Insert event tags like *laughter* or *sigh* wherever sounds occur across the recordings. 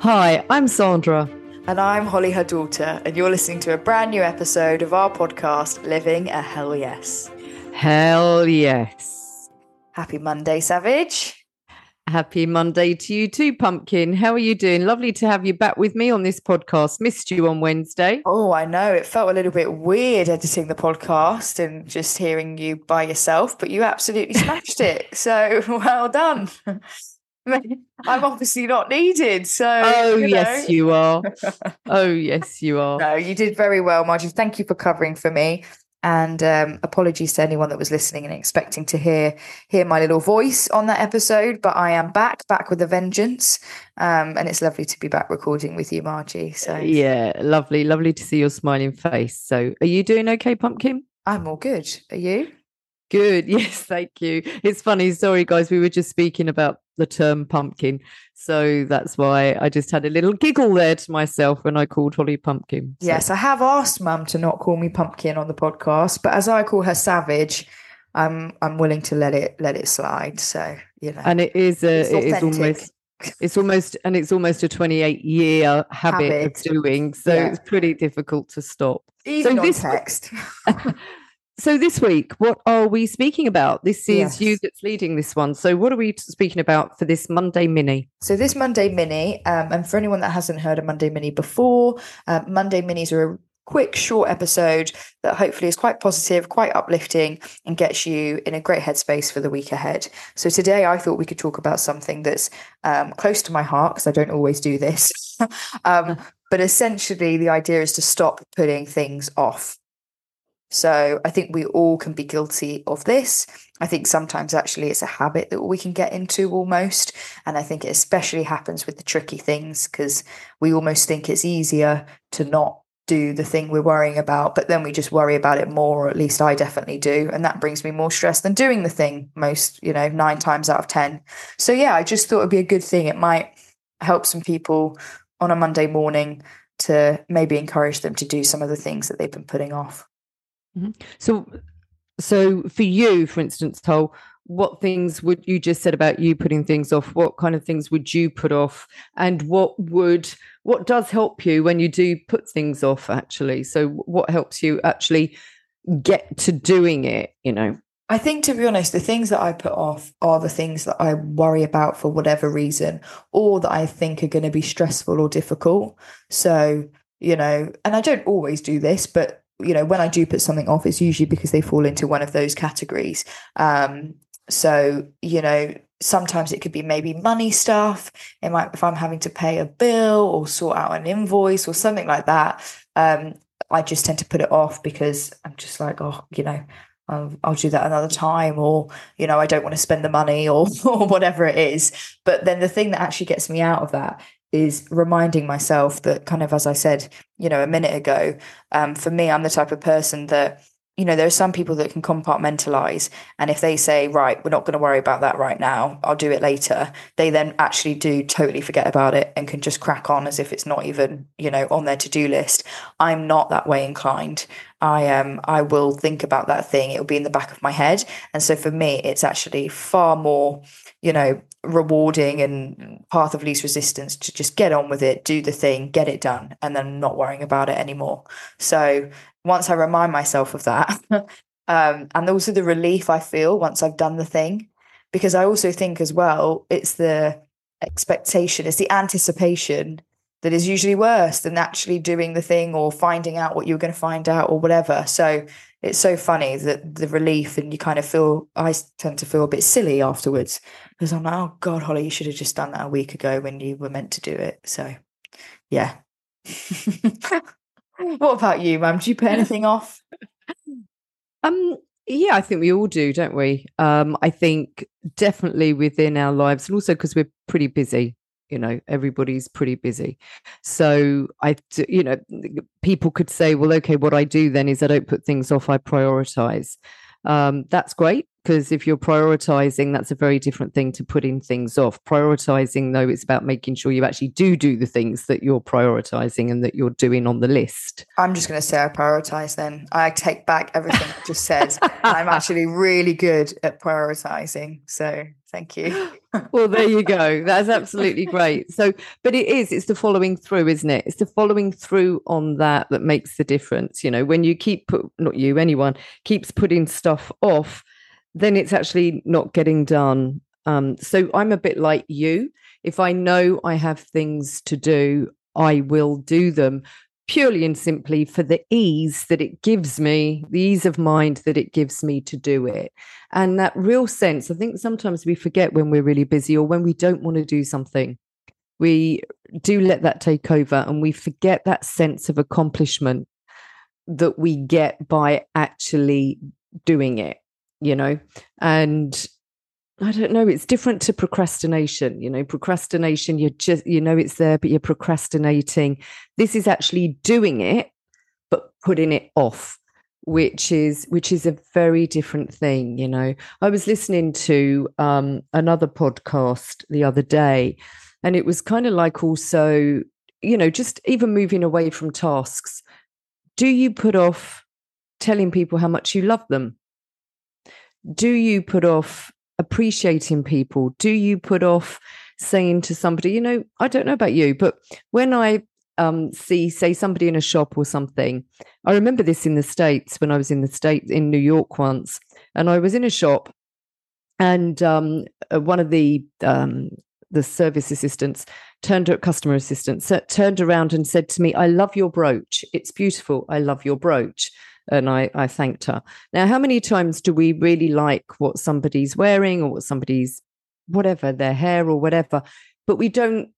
Hi, I'm Sandra. And I'm Holly, her daughter, and you're listening to a brand new episode of our podcast, Living a Hell Yes. Hell yes. Happy Monday, Savage. Happy Monday to you too, Pumpkin. How are you doing? Lovely to have you back with me on this podcast. Missed you on Wednesday. Oh, I know. It felt a little bit weird editing the podcast and just hearing you by yourself, but you absolutely smashed it. *laughs* So *laughs* well done. *laughs* I'm obviously not needed. So, oh, you know. yes, you are. *laughs* oh, yes, you are. No, you did very well, Margie. Thank you for covering for me. And um, apologies to anyone that was listening and expecting to hear hear my little voice on that episode. But I am back, back with a vengeance, um, and it's lovely to be back recording with you, Margie. So yeah, lovely, lovely to see your smiling face. So, are you doing okay, Pumpkin? I'm all good. Are you? Good. *laughs* Yes, thank you. It's funny. Sorry, guys. We were just speaking about the term pumpkin. So that's why I just had a little giggle there to myself when I called Holly Pumpkin. So. Yes, I have asked Mum to not call me Pumpkin on the podcast, but as I call her Savage, I'm I'm willing to let it let it slide. So you know, and it is a it is almost it's almost and it's almost a 28 year habit, habit. of doing so yeah. it's pretty difficult to stop even so on this text *laughs* *laughs* So this week, what are we speaking about? This is yes. you that's leading this one. So what are we speaking about for this Monday Mini? So this Monday Mini, um, and for anyone that hasn't heard a Monday Mini before, uh, Monday Minis are a quick, short episode that hopefully is quite positive, quite uplifting, and gets you in a great headspace for the week ahead. So today, I thought we could talk about something that's um, close to my heart because I don't always do this. *laughs* um, but essentially, the idea is to stop putting things off. So I think we all can be guilty of this. I think sometimes actually it's a habit that we can get into almost. And I think it especially happens with the tricky things because we almost think it's easier to not do the thing we're worrying about, but then we just worry about it more, or at least I definitely do. And that brings me more stress than doing the thing most, you know, nine times out of 10. So yeah, I just thought it'd be a good thing. It might help some people on a Monday morning to maybe encourage them to do some of the things that they've been putting off. Mm-hmm. So, so for you, for instance, Tol, what things would you just said about you putting things off? What kind of things would you put off, and what would what does help you when you do put things off? Actually, so what helps you actually get to doing it? You know. I think, to be honest, the things that I put off are the things that I worry about for whatever reason, or that I think are going to be stressful or difficult. So, you know, and I don't always do this, but you know, when I do put something off, it's usually because they fall into one of those categories. Um, so, you know, sometimes it could be maybe money stuff. It might, if I'm having to pay a bill or sort out an invoice or something like that, um, I just tend to put it off because I'm just like, oh, you know, I'll, I'll, do that another time, or you know, I don't want to spend the money, or *laughs* or whatever it is. But then the thing that actually gets me out of that is reminding myself that kind of as i said you know a minute ago um, for me i'm the type of person that you know there are some people that can compartmentalize and if they say right we're not going to worry about that right now i'll do it later they then actually do totally forget about it and can just crack on as if it's not even you know on their to-do list. I'm not that way inclined. I um i will think about that thing. It'll be in the back of my head. And so for me it's actually far more you know rewarding and path of least resistance to just get on with it, do the thing, get it done, and then not worrying about it anymore. So once I remind myself of that, *laughs* um, and also the relief I feel once I've done the thing, because I also think as well, it's the expectation, it's the anticipation that is usually worse than actually doing the thing or finding out what you're going to find out or whatever. So it's so funny that the relief and you kind of feel I tend to feel a bit silly afterwards because I'm like, oh God, Holly, you should have just done that a week ago when you were meant to do it. So yeah. *laughs* what about you, Mum? Do you put *laughs* anything off? Um yeah, I think we all do, don't we? Um, I think definitely within our lives, and also because we're pretty busy you know everybody's pretty busy so i you know people could say well okay what i do then is i don't put things off i prioritize um, that's great because if you're prioritizing that's a very different thing to putting things off prioritizing though it's about making sure you actually do do the things that you're prioritizing and that you're doing on the list i'm just going to say i prioritize then i take back everything i just said i'm actually really good at prioritizing so Thank you. *laughs* well, there you go. That's absolutely *laughs* great. So, but it is, it's the following through, isn't it? It's the following through on that that makes the difference. You know, when you keep, put, not you, anyone keeps putting stuff off, then it's actually not getting done. Um, so I'm a bit like you. If I know I have things to do, I will do them purely and simply for the ease that it gives me, the ease of mind that it gives me to do it. And that real sense, I think sometimes we forget when we're really busy or when we don't want to do something. We do let that take over and we forget that sense of accomplishment that we get by actually doing it, you know? And I don't know. It's different to procrastination. You know, procrastination, you're just, you know, it's there, but you're procrastinating. This is actually doing it, but putting it off, which is, which is a very different thing. You know, I was listening to um, another podcast the other day, and it was kind of like also, you know, just even moving away from tasks. Do you put off telling people how much you love them? Do you put off appreciating people? Do you put off saying to somebody, you know, I don't know about you, but when I um, see, say, somebody in a shop or something, I remember this in the States when I was in the States in New York once, and I was in a shop, and um, uh, one of the um, the service assistants turned to customer assistants turned around and said to me, "I love your brooch. It's beautiful. I love your brooch." And I, I thanked her. Now, how many times do we really like what somebody's wearing or what somebody's whatever, their hair or whatever, but we don't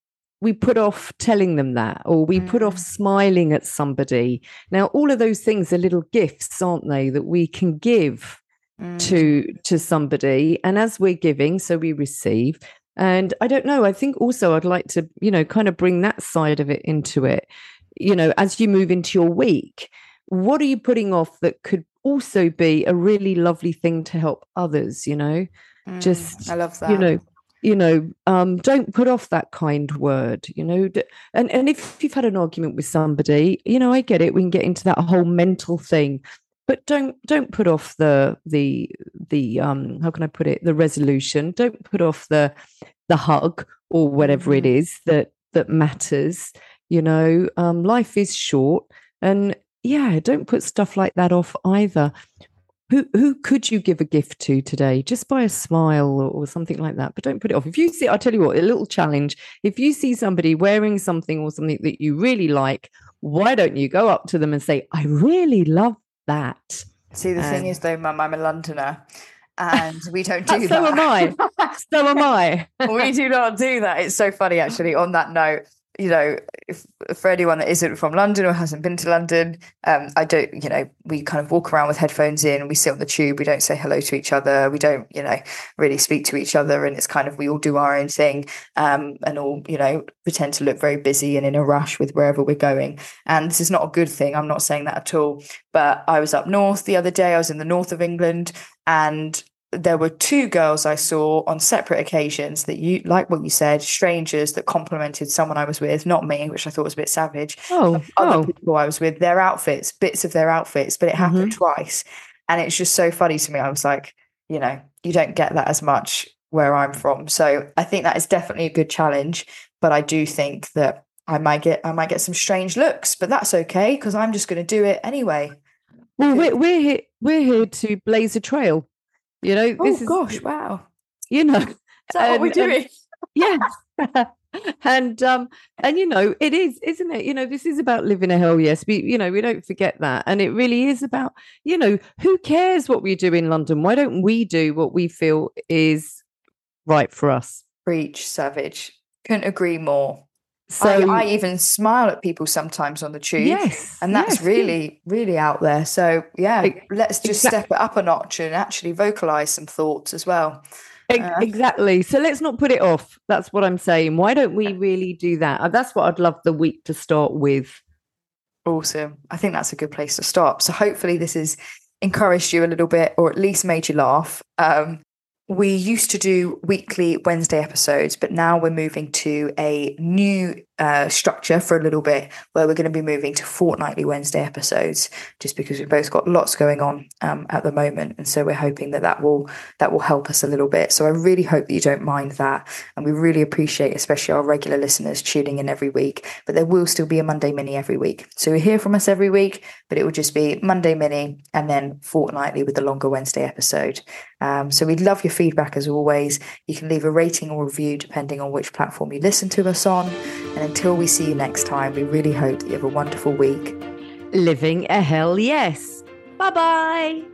we put off telling them that or we put off mm. smiling at somebody. Now, all of those things are little gifts, aren't they, that we can give mm. to to somebody. And as we're giving, so we receive. And I don't know, I think also I'd like to, you know, kind of bring that side of it into it. You know, as you move into your week, what are you putting off that could also be a really lovely thing to help others you know? Mm, just i love that. you know you know um, don't put off that kind word you know? And and if you've had an argument with somebody you know i get it we can get into that whole mental thing but don't don't put off the the the um how can i put it? The resolution don't put off the the hug or whatever it mm-hmm. that that matters you know? Um life is short and yeah, don't put stuff like that off either. Who who could you give a gift to today? Just by a smile or, or, something like that. But don't put it off. If you see, I'll tell you what, a little challenge. If you see somebody wearing something or something that you really like, why don't you go up to them and say, I really love that. See, the um, thing is though, Mum, I'm a Londoner and we *laughs* don't do so that. So am I. So am I. we do not do that. It's so funny, actually. On that note, you know, if, for anyone that isn't from London or hasn't been to London, um, I don't, you know, we kind of walk around with headphones in, we sit on the tube, we don't say hello to each other, we don't, you know, really speak to each other. And it's kind of, we all do our own thing um, and all, you know, pretend to look very busy and in a rush with wherever we're going. And this is not a good thing. I'm not saying that at all. But I was up north the other day, I was in the north of England and there were two girls I saw on separate occasions that you, like what you said, strangers that complimented someone I was with, not me, which I thought was a bit savage. Oh, other oh. people I was with, their outfits, bits of their outfits, but it happened mm-hmm. twice. And it's just so funny to me. I was like, you know, you don't get that as much where I'm from. So I think that is definitely a good challenge. But I do think that I might get I might get some strange looks, but that's okay because I'm just going to do it anyway. Well, we're we're here we're here to blaze a trail you know, oh is, gosh, wow. You know, *laughs* is that and, what we're doing? *laughs* yeah. *laughs* and um and you know it is isn't it? You know this is about living a hell yes. We you know we don't forget that. And it really is about you know who cares what we do in london? Why don't we do what we feel is right for us? Preach savage. Couldn't agree more so I, I, even smile at people sometimes on the tube. Yes. And that's yes, really, yes. really out there. So yeah, let's just exactly. step it up a notch and actually vocalize some thoughts as well. Uh, exactly. So let's not put it off. That's what I'm saying. Why don't we really do that? Uh, that's what I'd love the week to start with. Awesome. I think that's a good place to stop. So hopefully this has encouraged you a little bit or at least made you laugh. Um, we used to do weekly Wednesday episodes, but now we're moving to a new uh, structure for a little bit, where we're going to be moving to fortnightly Wednesday episodes, just because we've both got lots going on um, at the moment, and so we're hoping that that will that will help us a little bit. So I really hope that you don't mind that, and we really appreciate, especially our regular listeners tuning in every week. But there will still be a Monday mini every week, so you hear from us every week, but it will just be Monday mini and then fortnightly with the longer Wednesday episode. Um, so we'd love your feedback as always. You can leave a rating or review depending on which platform you listen to us on. And until we see you next time, we really hope that you have a wonderful week. Living a hell yes. Bye bye.